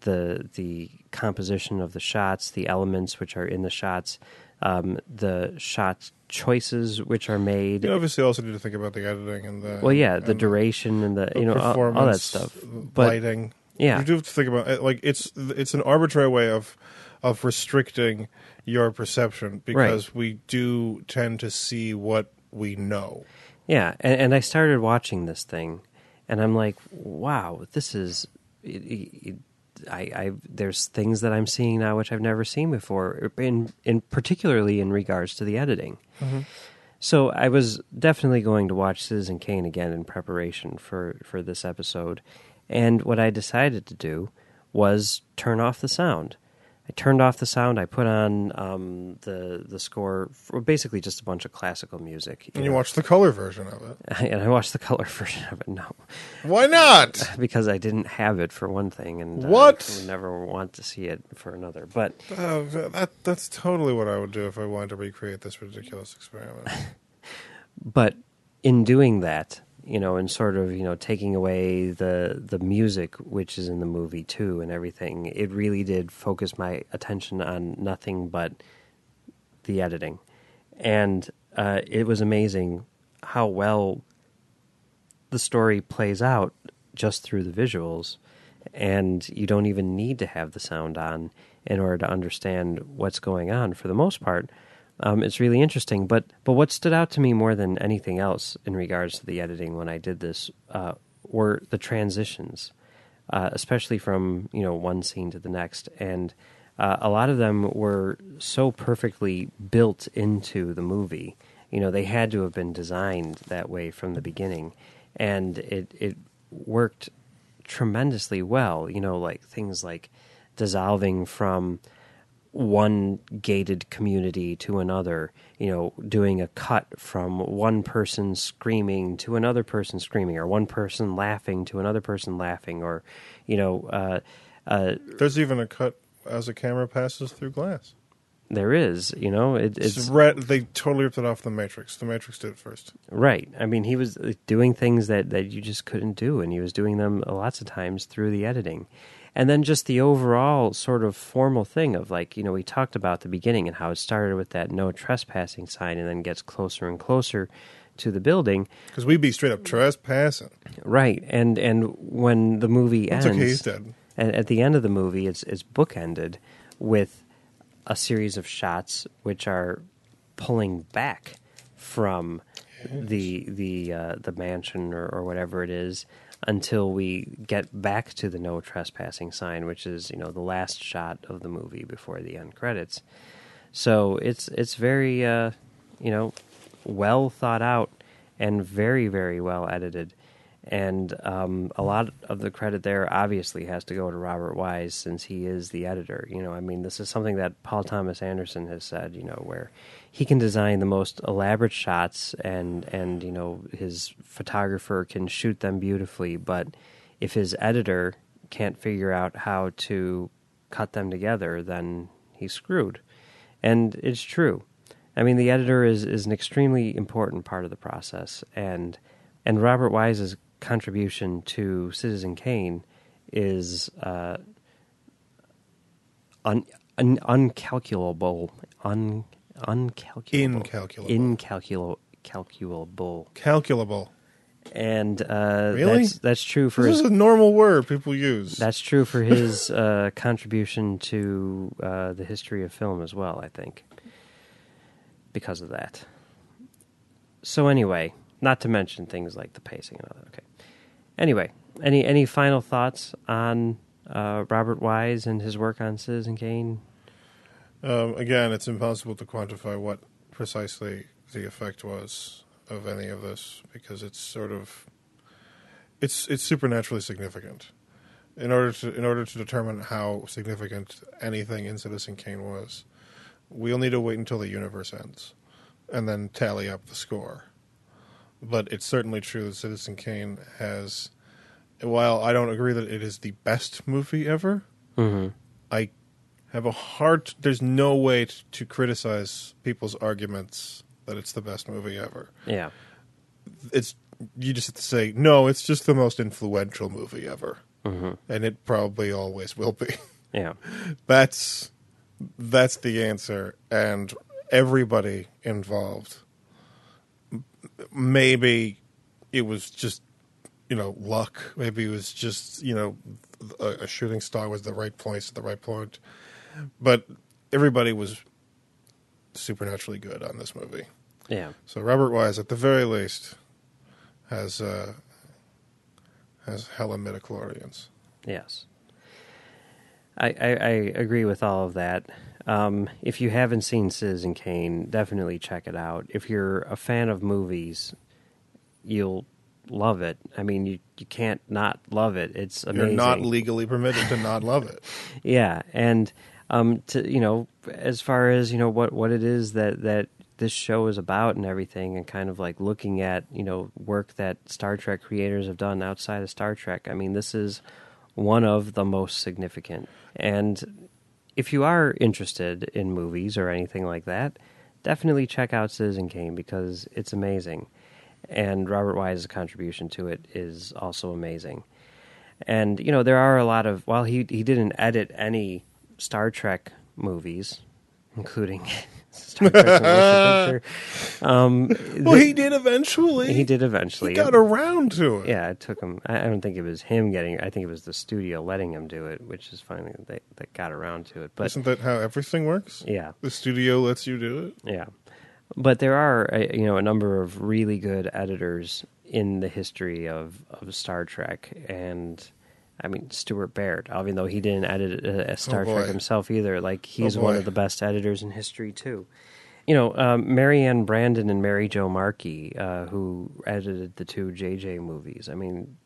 the the composition of the shots, the elements which are in the shots, um, the shot choices which are made. You obviously also need to think about the editing and the well, yeah, the duration and the, the you know all, all that stuff. But lighting. yeah. you do have to think about it. Like it's it's an arbitrary way of of restricting your perception because we do tend to see what we know. Yeah, and, and I started watching this thing, and I'm like, wow, this is. It, it, I, I there's things that I'm seeing now which I've never seen before, in in particularly in regards to the editing. Mm-hmm. So I was definitely going to watch Citizen Kane again in preparation for for this episode, and what I decided to do was turn off the sound. I turned off the sound. I put on um, the the score, for basically just a bunch of classical music. And you know. watch the color version of it. and I watched the color version of it. No, Why not? because I didn't have it for one thing, and uh, What? I would never want to see it for another. But Uh, that that's totally what I would do if I wanted to recreate this ridiculous experiment. but in doing that, you know, and sort of you know taking away the the music which is in the movie too and everything, it really did focus my attention on nothing but the editing, and uh, it was amazing how well the story plays out just through the visuals, and you don't even need to have the sound on in order to understand what's going on. For the most part, um, it's really interesting. But but what stood out to me more than anything else in regards to the editing when I did this uh, were the transitions, uh, especially from you know one scene to the next, and uh, a lot of them were so perfectly built into the movie. You know, they had to have been designed that way from the beginning, and it it worked tremendously well. You know, like things like dissolving from one gated community to another, you know, doing a cut from one person screaming to another person screaming, or one person laughing to another person laughing, or, you know, uh, uh, There's even a cut as a camera passes through glass. there is, you know, it, It's it's they totally ripped it off the Matrix. The Matrix did it first. right. I mean, he was doing things that, that you just couldn't do, and he was doing them lots of times through the editing. And then just the overall sort of formal thing of like, you know, we talked about the beginning and how it started with that no trespassing sign and then gets closer and closer to the building. Because we'd be straight up trespassing. Right. And and when the movie ends okay, he's dead. and at the end of the movie it's it's bookended with a series of shots which are pulling back from the the uh, the mansion or, or whatever it is until we get back to the no trespassing sign which is you know the last shot of the movie before the end credits. So it's it's very uh, you know well thought out and very very well edited and um, a lot of the credit there obviously has to go to Robert Wise since he is the editor. You know, I mean, this is something that Paul Thomas Anderson has said. You know, where he can design the most elaborate shots, and and you know his photographer can shoot them beautifully, but if his editor can't figure out how to cut them together, then he's screwed. And it's true. I mean, the editor is, is an extremely important part of the process, and and Robert Wise's contribution to Citizen Kane is uh, un, un, uncalculable, un, uncalculable, Incalculable. incalculable, calculable, Calculable. and uh, Really? that's that's true for This his is a normal word people use. that's true for his uh, contribution to uh, the history of film as well, I think. Because of that. So anyway, not to mention things like the pacing and other. Okay. Anyway, any any final thoughts on uh, Robert Wise and his work on Citizen Kane? Um, again, it's impossible to quantify what precisely the effect was of any of this because it's sort of it's it's supernaturally significant. In order to in order to determine how significant anything in Citizen Kane was, we'll need to wait until the universe ends, and then tally up the score. But it's certainly true that Citizen Kane has. While I don't agree that it is the best movie ever, Mm-hmm. I have a hard. There's no way t- to criticize people's arguments that it's the best movie ever. Yeah. It's you just have to say no. It's just the most influential movie ever, Mm-hmm. and it probably always will be. Yeah. that's that's the answer, and everybody involved. Maybe it was just you know luck. Maybe it was just you know a, a shooting star was the right place at the right point, but everybody was supernaturally good on this movie. Yeah. So Robert Wise, at the very least, has uh, has hella midichlorians. Yes. I, I, I agree with all of that. Um, if you haven't seen Citizen Kane, definitely check it out. If you're a fan of movies, you'll love it. I mean, you you can't not love it. It's amazing. You're not legally permitted to not love it. Yeah, and um, to you know, as far as you know, what what it is that that this show is about and everything, and kind of like looking at you know work that Star Trek creators have done outside of Star Trek. I mean, this is one of the most significant. And if you are interested in movies or anything like that, definitely check out Citizen Kane because it's amazing. And Robert Wise's contribution to it is also amazing. And you know, there are a lot of while he he didn't edit any Star Trek movies, including Star Trek the Motion Picture. Um, Well, the- he did eventually. he did eventually. He got around to it. Yeah, it took him. I I don't think it was him getting. I think it was the studio letting him do it, which is finally they that got around to it. But Isn't that how everything works? yeah, The studio lets you do it. yeah. But there are uh, you know a number of really good editors in the history of of Star Trek, and I mean Stuart Baird. Even though he didn't edit a, a Star boy. Trek himself either, like he's Oh, one of the best editors in history too. You know, um, Maryann Brandon and Mary Jo Markey, uh, who edited the two JJ movies. I mean,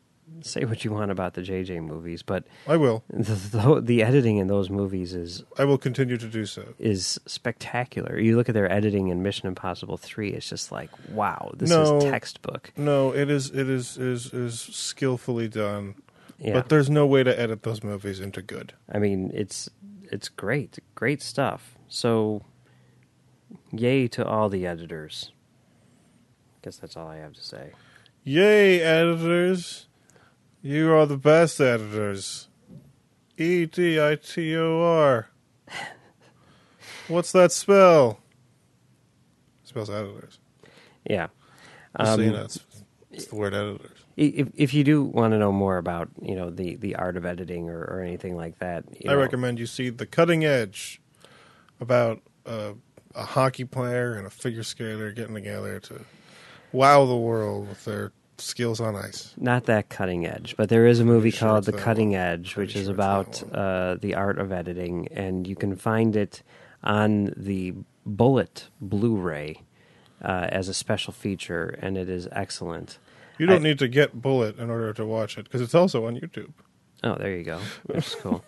say what you want about the JJ movies, but I will. the, the, the editing in those movies is I will continue to do so. is spectacular. You look at their editing in Mission Impossible Three; it's just like, wow, this No. is textbook. No, it is it is is is skillfully done. Yeah, But there's no way to edit those movies into good. I mean, it's it's great, great stuff. So, yay to all the editors. Guess that's all I have to say. Yay, editors! You are the best editors. E D I T O R. What's that spell? spells editors. Yeah. Just so you Um, know, it's, it's the word editors. If if you do want to know more about you know the, the art of editing or, or anything like that, I know, recommend you see The Cutting Edge about uh, a hockey player and a figure skater getting together to wow the world with their skills on ice. not that cutting edge, but there is a movie sure called The Cutting one. Edge, which is sure that about uh, the art of editing, and you can find it on the Bullet Blu-ray uh, as a special feature, and it is excellent. You don't I- need to get Bullet in order to watch it because it's also on YouTube. Oh, there you go. Is cool.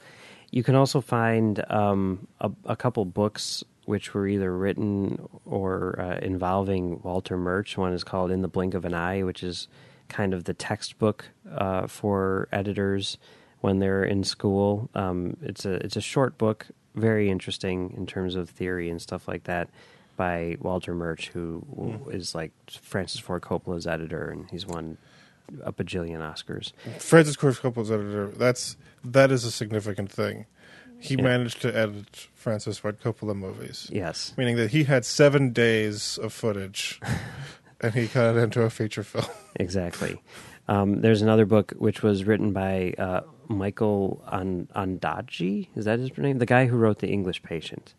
You can also find um, a, a couple books which were either written or uh, involving Walter Murch. One is called In the Blink of an Eye, which is kind of the textbook uh, for editors when they're in school. Um, it's a it's a short book, very interesting in terms of theory and stuff like that. By Walter Murch, who is like Francis Ford Coppola's editor, and he's won a bajillion Oscars. Francis Ford Coppola's editor. That's that is a significant thing. He Yeah. managed to edit Francis Ford Coppola movies, Yes, meaning that he had seven days of footage, and he cut it into a feature film. exactly. Um, there's another book which was written by uh, Michael An- Ondaatje. Is that his name? The guy who wrote The English Patient.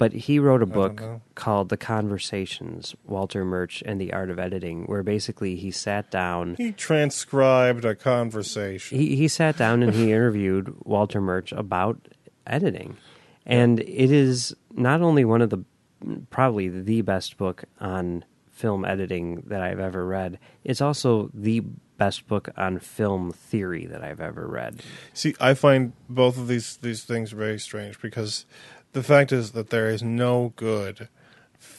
But he wrote a book called The Conversations, Walter Murch and the Art of Editing, where basically he sat down. He transcribed a conversation. He, he sat down and he interviewed Walter Murch about editing. And it is not only one of the, probably the best book on film editing that I've ever read, it's also the best book on film theory that I've ever read. See, I find both of these these things very strange because the fact is that there is no good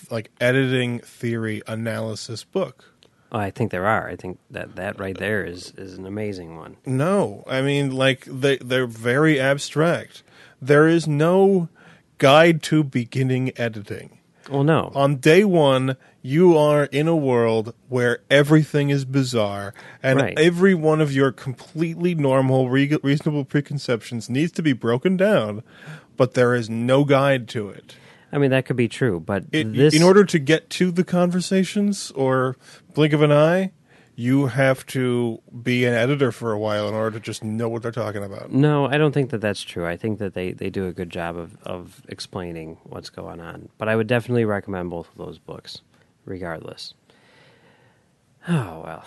like editing theory analysis book. Oh, I think there are. I think that that right there is, is an amazing one. No, I mean like they they're very abstract. There is no guide to beginning editing. Well, no. On day 1, you are in a world where everything is bizarre and Right. every one of your completely normal re- reasonable preconceptions needs to be broken down, but there is no guide to it. I mean, that could be true, but It, this. in order to get to the conversations or blink of an eye, you have to be an editor for a while in order to just know what they're talking about. No, I don't think that that's true. I think that they, they do a good job of, of explaining what's going on. But I would definitely recommend both of those books. regardless. Oh, well.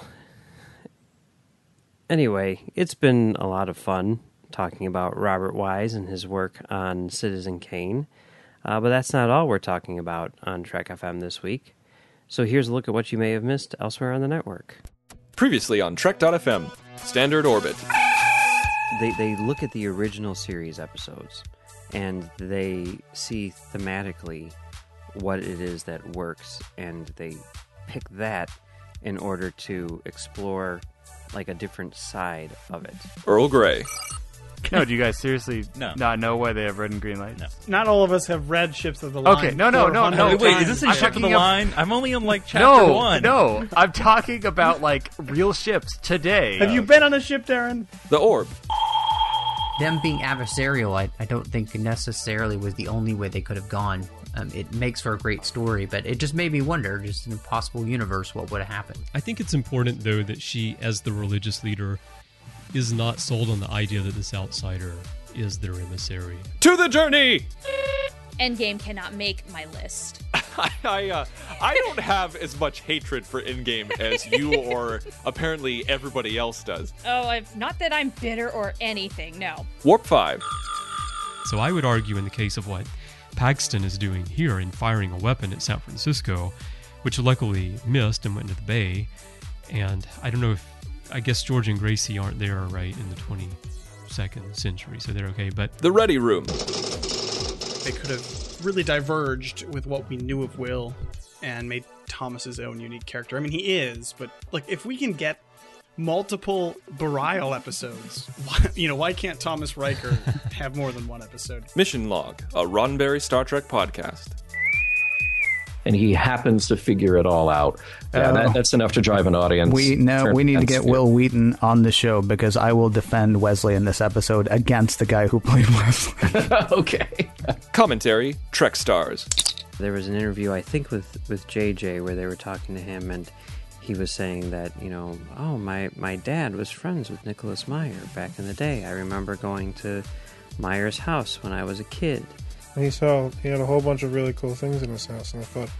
Anyway, it's been a lot of fun talking about Robert Wise and his work on Citizen Kane. Uh, but that's not all we're talking about on Trek FM this week. So here's a look at what you may have missed elsewhere on the network. Previously on Trek.fm, Standard Orbit. They, they look at the original series episodes and they see thematically what it is that works and they pick that in order to explore like a different side of it. Earl Grey. No, do you guys seriously No. not know why they have red and green lights? No. Not all of us have read Ships of the Line. Okay, no, no, no, 400 no, Wait, wait, is times. this a I'm ship of the talking ab- line? I'm only on like chapter No, one. no, I'm talking about like real ships today. Have you been on a ship, Darren? The Orb. them being adversarial, I, I don't think necessarily was the only way they could have gone. Um, it makes for a great story, but it just made me wonder, just in a possible universe, what would have happened. I think it's important, though, that she, as the religious leader, is not sold on the idea that this outsider is their emissary. To the journey! Endgame cannot make my list. I I, uh, I don't have as much hatred for Endgame as you or apparently everybody else does. Oh, I've not that I'm bitter or anything. No. Warp 5. So I would argue, in the case of what Paxton is doing here in firing a weapon at San Francisco, which luckily missed and went into the bay, and I don't know if I guess George and Gracie aren't there right in the 22nd century, so they're okay. But The Ready Room. They could have really diverged with what we knew of Will and made Thomas's own unique character. I mean, he is, but like if we can get multiple Burial episodes, why, you know, why can't Thomas Riker have more than one episode? Mission Log, a Roddenberry Star Trek podcast. And he happens to figure it all out. Yeah, Oh. that, that's enough to drive an audience. We no, we need to heads get Wil Wheaton on the show because I will defend Wesley in this episode against the guy who played Wesley. okay. Commentary Trek Stars. There was an interview, I think, with with JJ where they were talking to him, and he was saying that you know, oh my my dad was friends with Nicholas Meyer back in the day. I remember going to Meyer's house when I was a kid. And he saw he had a whole bunch of really cool things in his house, and I thought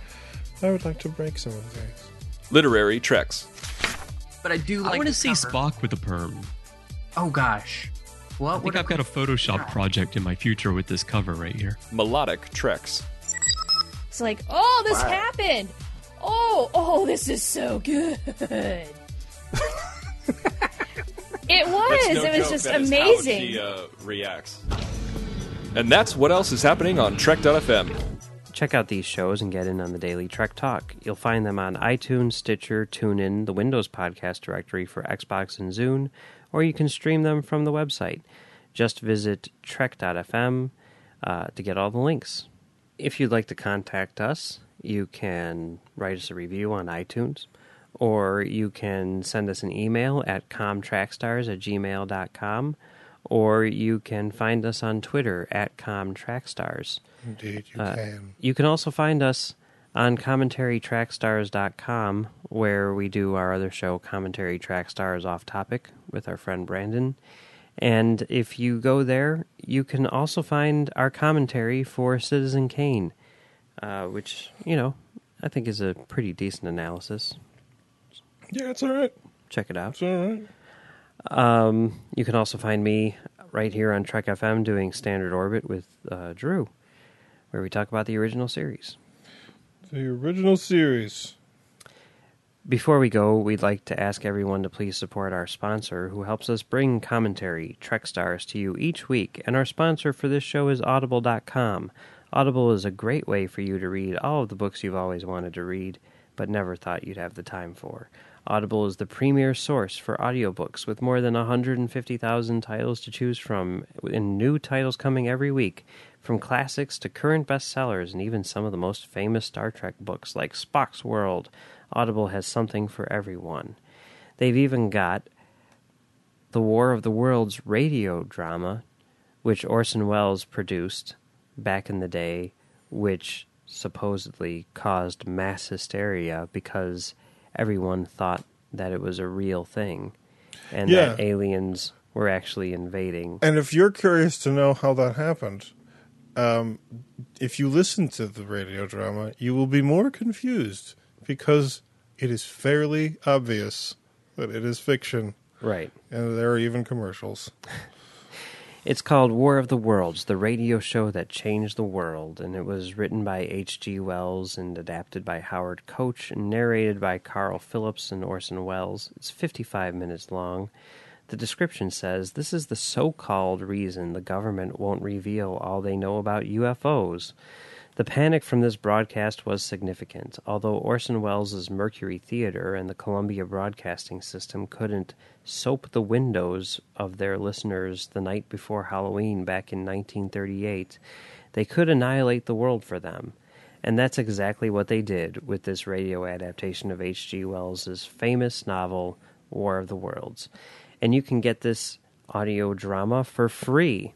I would like to break some of these. Literary Treks. But I do like I want to see cover. Spock with a perm. Oh gosh. Well, I think what I've got a Photoshop Yeah. project in my future with this cover right here. Melodic Treks. It's like, oh, this happened. Oh, oh, this is so good. it was. it was just amazing. She, uh, reacts. And that's what else is happening on Trek.fm. Check out these shows and get in on the daily Trek Talk. You'll find them on iTunes, Stitcher, TuneIn, the Windows Podcast Directory for Xbox and Zune, or you can stream them from the website. Just visit trek.fm uh, to get all the links. If you'd like to contact us, you can write us a review on iTunes, or you can send us an email at comtrackstars at gmail.com, or you can find us on Twitter at comtrackstars. Indeed, you Uh, can. You can also find us on commentarytrackstars.com, where we do our other show, Commentary Track Stars Off Topic, with our friend Brandon. And if you go there, you can also find our commentary for Citizen Kane, uh, which, you know, I think is a pretty decent analysis. Yeah, it's all right. Check it out. It's all right. Um, you can also find me right here on Trek FM doing Standard Orbit with uh, Drew, where we talk about the original series. The original series. Before we go, we'd like to ask everyone to please support our sponsor who helps us bring commentary, Trek Stars, to you each week. And our sponsor for this show is Audible.com. Audible is a great way for you to read all of the books you've always wanted to read, but never thought you'd have the time for. Audible is the premier source for audiobooks with more than 150,000 titles to choose from, and new titles coming every week, from classics to current bestsellers and even some of the most famous Star Trek books like Spock's World. Audible has something for everyone. They've even got The War of the Worlds radio drama, which Orson Welles produced back in the day, which supposedly caused mass hysteria because everyone thought that it was a real thing and that aliens were actually invading. And if you're curious to know how that happened, um, if you listen to the radio drama, you will be more confused because it is fairly obvious that it is fiction. Right. And there are even commercials. It's called War of the Worlds, the radio show that changed the world, and it was written by H.G. Wells and adapted by Howard Koch and narrated by Carl Phillips and Orson Welles. It's 55 minutes long. The description says this is the so called reason the government won't reveal all they know about UFOs. The panic from this broadcast was significant, although Orson Welles' Mercury Theater and the Columbia Broadcasting System couldn't soap the windows of their listeners the night before Halloween back in 1938. They could annihilate the world for them. And that's exactly what they did with this radio adaptation of H.G. Wells' famous novel, War of the Worlds. And you can get this audio drama for free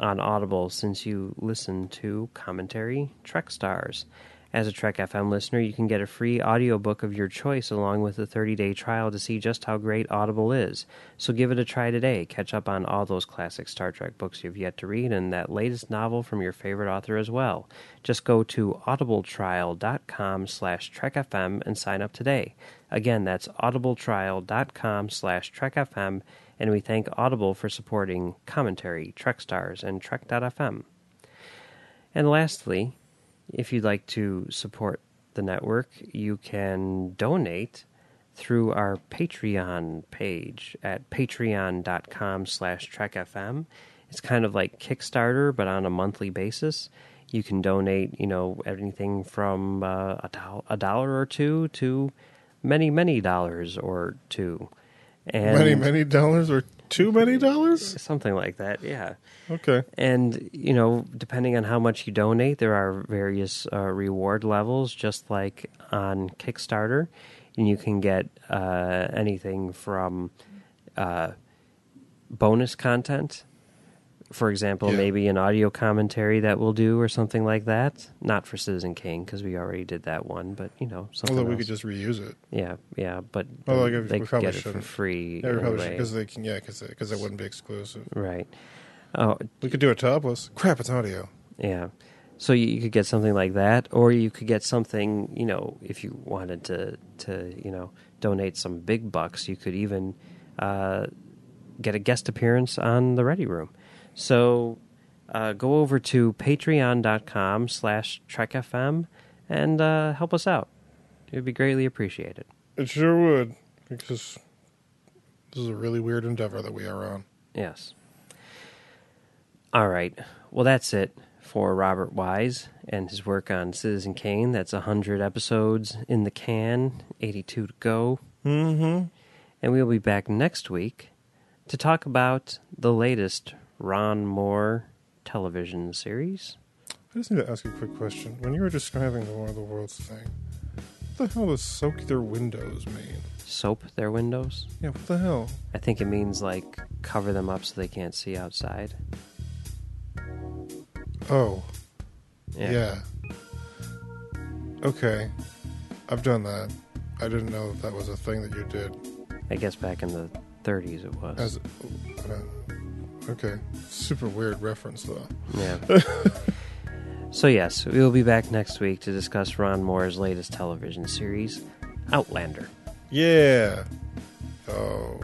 on Audible since you listen to Commentary Trek Stars. As a Trek FM listener, you can get a free audiobook of your choice along with a 30-day trial to see just how great Audible is. So give it a try today. Catch up on all those classic Star Trek books you've yet to read and that latest novel from your favorite author as well. Just go to audibletrial.com slash trekfm and sign up today. Again, that's audibletrial.com slash trekfm and we thank Audible for supporting Commentary, Trek Stars, and Trek.fm. And lastly, if you'd like to support the network, you can donate through our Patreon page at patreon.com slash trekfm. It's kind of like Kickstarter, but on a monthly basis. You can donate, you know, anything from uh, a, do- a dollar or two to many, many dollars or two. And many, many dollars or too many dollars? Something like that, yeah. Okay. And, you know, depending on how much you donate, there are various uh, reward levels, just like on Kickstarter. And you can get uh, anything from uh, bonus content. For example, Yeah. maybe an audio commentary that we'll do or something like that. Not for Citizen King, because we already did that one, but, you know, something Although we else. could just reuse it. Yeah, yeah, but Well, like, they we could get it for free. Yeah, we probably should anyway. because they can. Yeah, because it wouldn't be exclusive. Right. Oh, We could do a topless. Crap, it's audio. Yeah. So you, you could get something like that, or you could get something, you know, if you wanted to, to you know, donate some big bucks, you could even uh, get a guest appearance on the Ready Room. So uh, go over to patreon.com slash trekfm and uh, help us out. It would be greatly appreciated. It sure would because this is a really weird endeavor that we are on. Yes. All right. Well, that's it for Robert Wise and his work on Citizen Kane. That's 100 episodes in the can, 82 to go. Mm-hmm. And we'll be back next week to talk about the latest Ron Moore television series. I just need to ask you a quick question. When you were describing the War of the Worlds thing, what the hell does soak their windows mean? Soap their windows? Yeah, what the hell? I think it means like cover them up so they can't see outside. Oh. Yeah. Yeah. Okay. I've done that. I didn't know that, that was a thing that you did. I guess back in the 30s it was. As uh, okay, super weird reference though. Yeah. so, yes, we will be back next week to discuss Ron Moore's latest television series, Outlander. Yeah. Oh.